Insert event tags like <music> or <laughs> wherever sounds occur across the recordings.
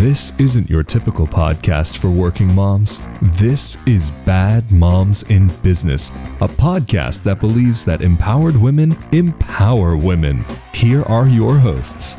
This isn't your typical podcast for working moms. This is Bad Moms in Business, a podcast that believes that empowered women empower women. Here are your hosts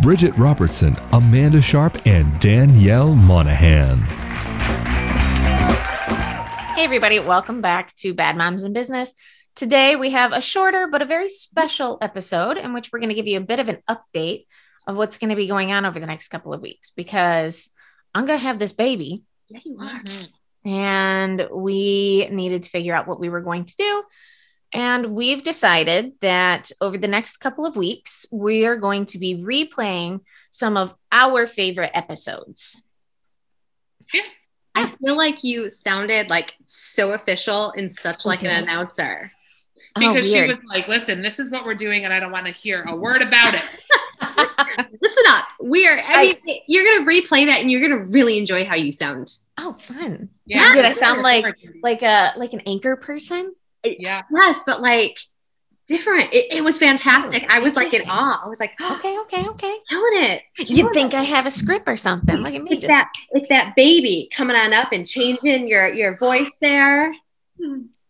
Bridget Robertson, Amanda Sharp, and Danielle Monahan. Hey, everybody, welcome back to Bad Moms in Business. Today, we have a shorter but a very special episode in which we're going to give you a bit of an update of what's going to be going on over the next couple of weeks because I'm going to have this baby. Yeah, you are. Mm-hmm. And we needed to figure out what we were going to do. And we've decided that over the next couple of weeks, we are going to be replaying some of our favorite episodes. Yeah. I feel like you sounded like so official and such like an announcer. Oh, because she was like, "Listen, this is what we're doing, and I don't want to hear a word about it." <laughs> Listen up. We're I, I- mean you're gonna replay that and you're gonna really enjoy how you sound. Oh, fun. Yeah, Did I sound like like a like an anchor person? yeah, Yes, but like different. It, it was fantastic. Oh, I was like in interesting. awe. I was like, oh, <gasps> Okay, okay, okay. killing it. You'd think I have a script or something. Look at me. It's just- that it's that baby coming on up and changing your your voice there.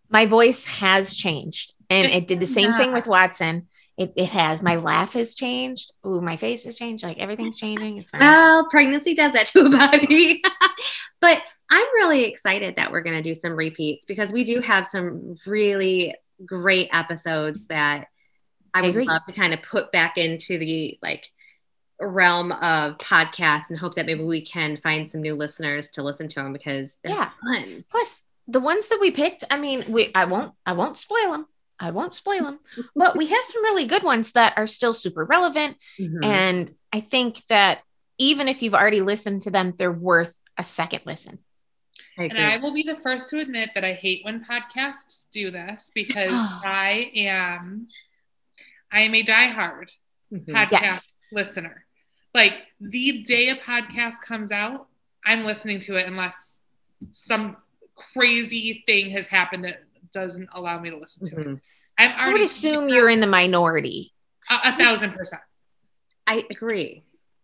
my voice has changed and it did the same thing <sighs> with watson it, it has my laugh has changed Ooh, my face has changed like everything's changing it's fine Well, pregnancy does that to a body. but I'm really excited that we're going to do some repeats because we do have some really great episodes that I I would agree. love to kind of put back into the like realm of podcasts and hope that maybe we can find some new listeners to listen to them because they're Yeah. fun. plus the ones that we picked i mean we i won't i won't spoil them i won't spoil them but we have some really good ones that are still super relevant Mhm. and i think that even if you've already listened to them they're worth a second listen I and. I will be the first to admit that I hate when podcasts do this because <gasps> I am, I am a diehard Mhm. podcast Yes. listener. Like the day a podcast comes out, I'm listening to it unless some crazy thing has happened that doesn't allow me to listen to it. Mhm. I'm i would assume you're in the minority a, a thousand percent. I agree.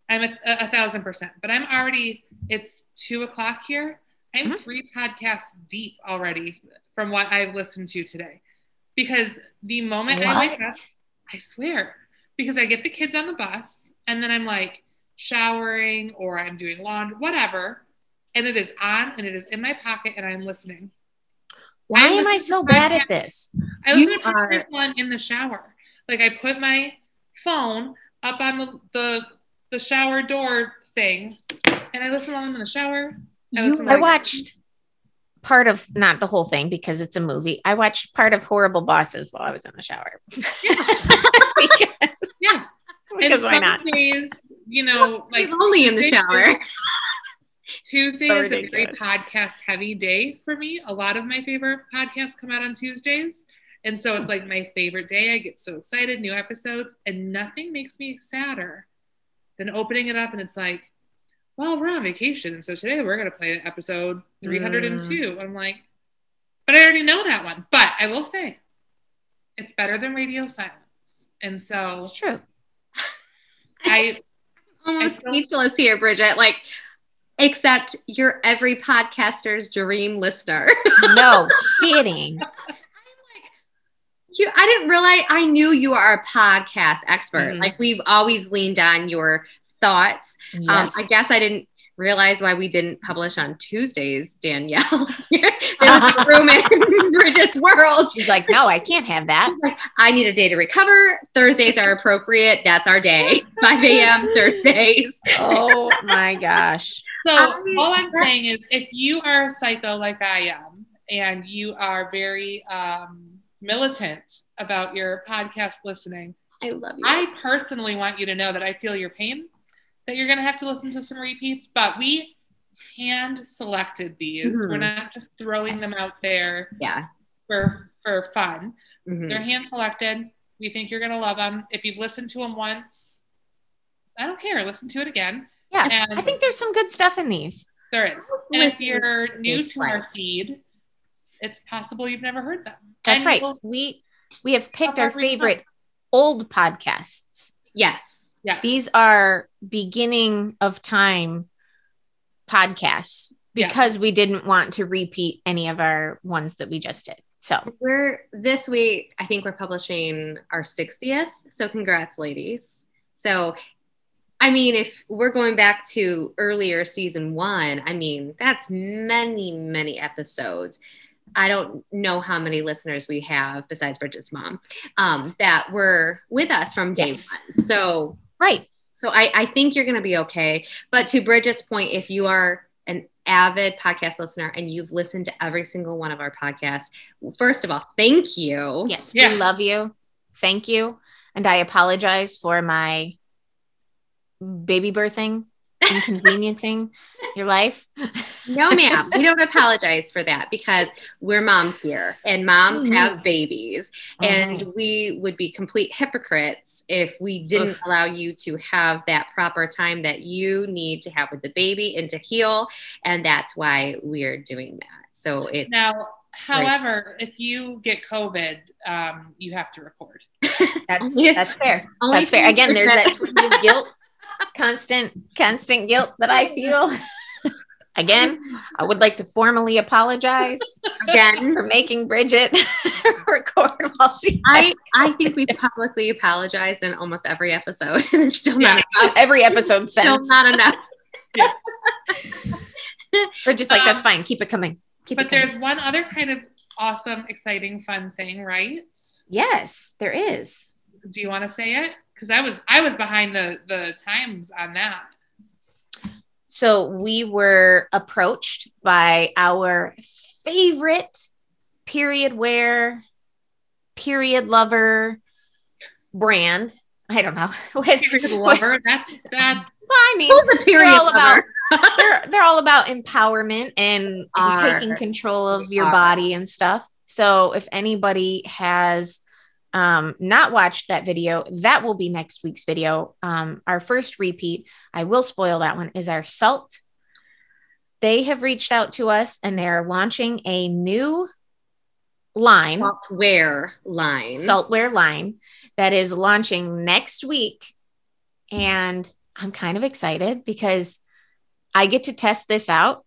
I'm a, a, a thousand percent, but I'm already, it's two o'clock here. I'm Mhm. three podcasts deep already from what I've listened to today. Because the moment I wake up, I swear, because I get the kids on the bus and then I'm like showering or I'm doing laundry, whatever. And it is on and it is in my pocket and I'm listening. Why I am i so bad at this I You listen to are- podcasts while in the shower. Like I put my phone up on the, the, the shower door thing and I listen while I'm in the shower. I You I watched part of not the whole thing because it's a movie. I watched part of Horrible Bosses while I was in the shower. because <laughs> <laughs> Yeah. because why not? days, you know, like Like only in the shower. <laughs> Tuesday So is a very podcast heavy day for me. A lot of my favorite podcasts come out on Tuesdays. And so it's like my favorite day. I get so excited, new episodes, and nothing makes me sadder than opening it up and it's like, well, we're on vacation. And so today we're going to play episode 302. Mm. I'm like, but I already know that one. But I will say, it's better than radio silence. And so It's true. I, <laughs> almost I don't- speechless here, Bridget. Like, except you're every podcaster's dream listener. <laughs> No kidding. <laughs> you, I didn't realize. I knew you are a podcast expert. Mhm. Like we've always leaned on your thoughts. Um, Yes. I guess I didn't realize why we didn't publish on Tuesdays, Danielle. there was a room in Bridget's world. She's like, no, I can't have that. I need a day to recover. Thursdays are appropriate. That's our day. <laughs> 5 a.m. Thursdays. Oh <laughs> my gosh. So I- all I'm saying is, if you are a psycho like I am, and you are very um, militant about your podcast listening, I love you. I personally want you to know that I feel your pain. That you're going to have to listen to some repeats, but we hand selected these. Mhm. We're not just throwing them out there yeah. for for fun. Mhm. They're hand selected. We think you're going to love them. If you've listened to them once, I don't care. Listen to it again. Yeah. And I think there's some good stuff in these. There is. And if you're new to our feed, it's possible you've never heard them. That's And right. we'll- We we have picked our favorite old podcasts. Yes. Yes. These are beginning of time podcasts Yeah. because we didn't want to repeat any of our ones that we just did. So We're this week, I think we're publishing our 60th. So congrats, ladies. So I mean, if we're going back to earlier season one, I mean, that's many, many episodes. I don't know how many listeners we have besides Bridget's mom um, that were with us from day Yes. one. So right. so I, I think you're going to be okay. But to Bridget's point, if you are an avid podcast listener and you've listened to every single one of our podcasts, first of all, thank you. Yes, Yeah. we love you. Thank you. And I apologize for my baby birthing, <laughs> inconveniencing your life. No, ma'am, we don't <laughs> apologize for that because we're moms here and moms Mhm. have babies. And Mhm. we would be complete hypocrites if we didn't Oof. allow you to have that proper time that you need to have with the baby and to heal. And that's why we're doing that. So it's Now, however, if you get COVID, um, you have to record. <laughs> That's Yeah. that's fair. Only that's fair. Again, there's that twinge of guilt, <laughs> constant, constant guilt that I feel. Again, I would like to formally apologize again. for making Bridget <laughs> record while she I, I <laughs> think we publicly apologized in almost every episode, <laughs> and it's still not enough. every episode Still not enough. Bridget's like, that's fine. Keep it coming. Keep But it coming. there's one other kind of awesome, exciting, fun thing, right? Yes, there is. Do you want to say it? Because I was I was behind the the times on that. So we were approached by our favorite period wear, period lover brand. I don't know. <laughs> What- Period <laughs> lover. That's that's <laughs> Well, I mean, Who's a period they're all about lover? they're they're all about empowerment and, and taking control of your body and stuff. So if anybody has um, not watched that video, that will be next week's video. Um, our first repeat, I will spoil that one, is our Saalt. They have reached out to us and they're launching a new line, Saalt Wear line. Saalt Wear line, that is launching next week. And I'm kind of excited because I get to test this out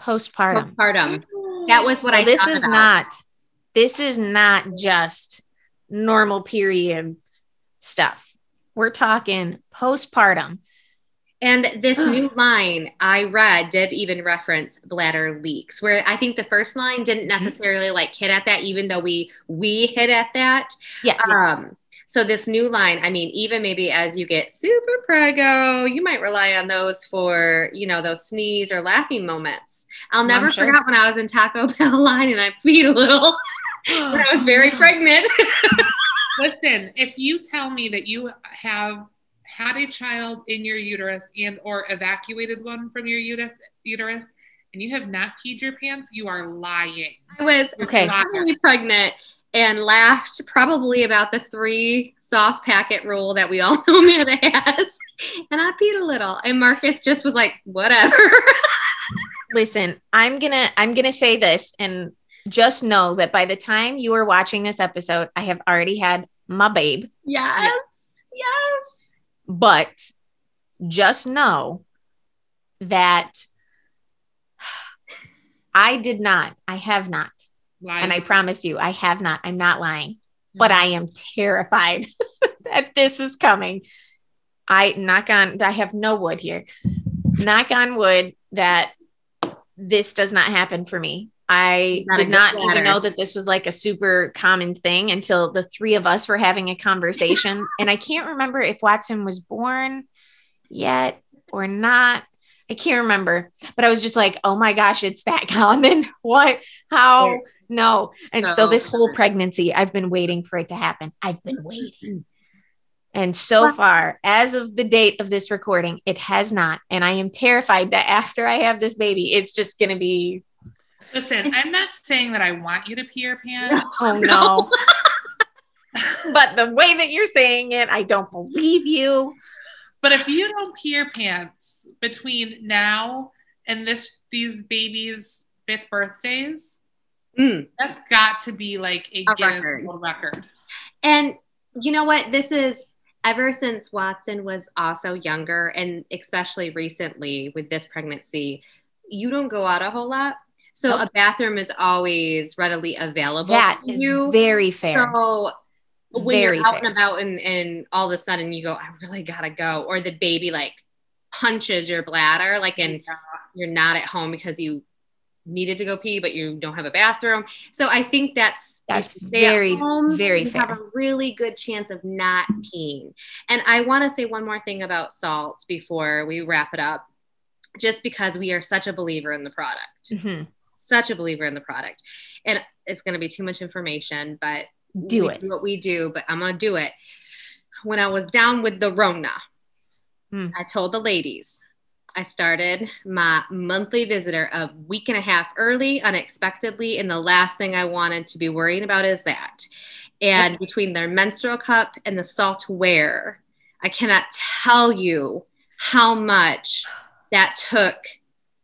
postpartum. Postpartum. That was what So I. this is about. not this is not just normal period stuff. We're talking postpartum. And this <sighs> new line I read did even reference bladder leaks, where I think the first line didn't Mm-hmm. necessarily like hit at that, even though we we hit at that. Yes. Um, so this new line, I mean, even maybe as you get super prego, you might rely on those for, you know, those sneeze or laughing moments. I'll never sure. forget when I was in Taco <laughs> Bell line and I peed a little when I was very pregnant. <laughs> Listen, if you tell me that you have had a child in your uterus and or evacuated one from your uterus uterus and you have not peed your pants, you are lying. I was Okay. really pregnant and laughed probably about the three sauce packet rule that we all <laughs> know Amanda has. And I peed a little. And Marcus just was like, whatever. <laughs> Listen, I'm gonna I'm gonna say this and just know that by the time you are watching this episode, I have already had my babe. yes. Yes. But just know that <sighs> I did not, I have not. Lies. And I promise you, I have not. I'm not lying. But I am terrified <laughs> that this is coming. I knock on, I have no wood here. Knock on wood that this does not happen for me. I Not did not even know that this was like a super common thing until the three of us were having a conversation. <laughs> and I can't remember if Watson was born yet or not. I can't remember, but I was just like, oh my gosh, it's that <laughs> common. What? How? No. And so, So- this whole pregnancy, I've been waiting for it to happen. I've been waiting. And so far, as of the date of this recording, it has not. And I am terrified that after I have this baby, it's just going to be, Listen, I'm not saying that I want you to pee your pants. <laughs> oh <laughs> no. <laughs> but the way that you're saying it, I don't believe you. But if you don't pee your pants between now and this these babies' fifth birthdays, Mm. that's got to be like a, A record. Record. And you know what? This is ever since Watson was also younger, and especially recently with this pregnancy, you don't go out a whole lot. So a bathroom is always readily available. That is you. very fair. So when Very you're out fair. and about and, and all of a sudden you go, I really gotta go, or the baby like punches your bladder, like and you're not at home because you needed to go pee, but you don't have a bathroom. So I think that's That's if you stay at very, home, very you have a really good chance of not peeing. And I want to say one more thing about Saalt before we wrap it up, just because we are such a believer in the product Mhm. Such a believer in the product. And it's going to be too much information, but Do it. do what we do, but I'm going to do it. When I was down with the Rona, Hmm. I told the ladies I started my monthly visitor a week and a half early, unexpectedly. And the last thing I wanted to be worrying about is that. And between their menstrual cup and the Saalt Wear, I cannot tell you how much that took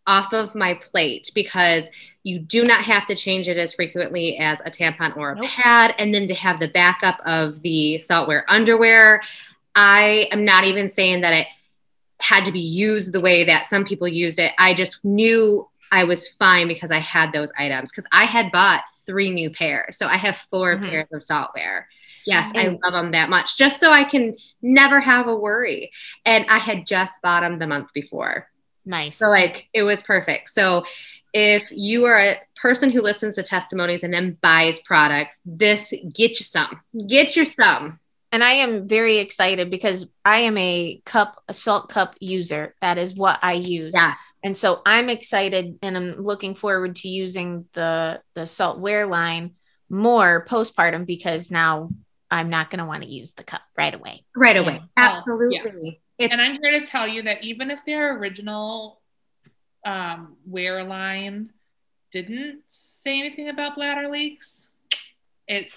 off of my plate because you do not have to change it as frequently as a tampon or a Nope. pad. And then to have the backup of the Saalt Wear underwear, I am not even saying that it had to be used the way that some people used it. I just knew I was fine because I had those items because I had bought three new pairs. So I have 4 Mhm. pairs of Saalt Wear. Yes, I love them that much just so I can never have a worry. And I had just bought them the month before. Nice. So like it was perfect. So if you are a person who listens to testimonies and then buys products, this get you some. Get your some. and I am very excited because I am a cup, a Saalt cup user. That is what I use. Yes. And so I'm excited and I'm looking forward to using the the Saalt Wear line more postpartum because now I'm not going to want to use the cup right away. Right away. Oh, yeah. Absolutely. It's and I'm here to tell you that even if their original um, wear line didn't say anything about bladder leaks, it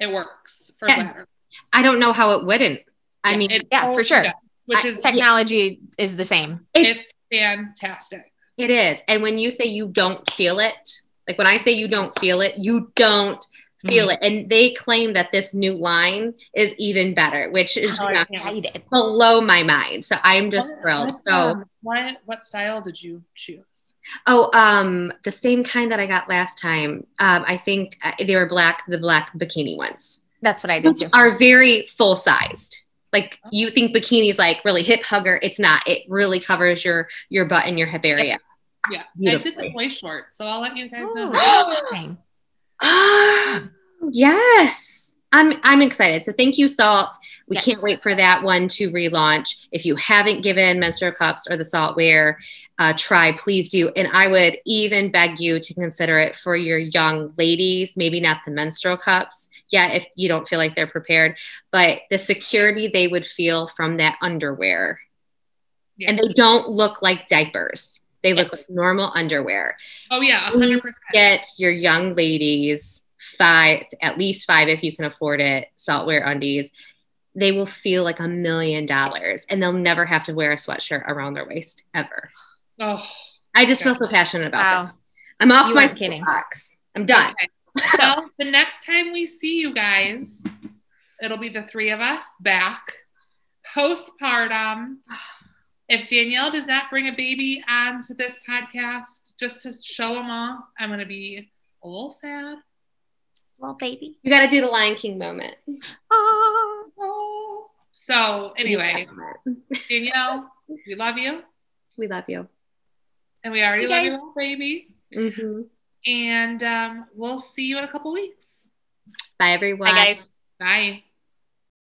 it works for Yeah. bladder. leaks. I don't know how it wouldn't. I Yeah, mean, Yeah, for sure. does, which I- is Technology is the same. it's it's fantastic. it is. And when you say you don't feel it, like when I say you don't feel it, you don't feel it. And they claim that this new line is even better, which is Oh, below my mind. So I'm just What- thrilled. what, So um, what what style did you choose? Oh, um, the same kind that I got last time. Um, I think uh, they were black, the black bikini ones, That's what I did which are very full sized. Like you think bikini's like really hip hugger, it's not. It really covers your your butt and your hip area. Yeah, I did the boy short, so I'll let you guys know. Oh, <gasps> <gasps> yes, I'm I'm excited. So thank you, Saalt. We Yes. can't wait for that one to relaunch. If you haven't given menstrual cups or the Saalt Wear uh, try, please do. And I would even beg you to consider it for your young ladies. Maybe not the menstrual cups. Yeah, if you don't feel like they're prepared, but the security they would feel from that underwear. Yeah. And they don't look like diapers. They look Yes. like normal underwear Oh yeah, hundred percent. get your young ladies five, at least five if you can afford it, Saalt Wear undies. They will feel like a million dollars and they'll never have to wear a sweatshirt around their waist ever. Oh, I just feel so passionate about Wow. that. I'm off You my kidding. box. I'm done. Okay. Well, the next time we see you guys, it'll be the three of us back postpartum. If Danielle does not bring a baby onto this podcast just to show them off, I'm going to be a little sad. Well, baby. You got to do the Lion King moment. Ah. Oh. So, anyway, Danielle, we love you. we love you. And we already You love guys. your little baby. Mhm. And um, we'll see you in a couple weeks. Bye, everyone. Bye, guys. Bye.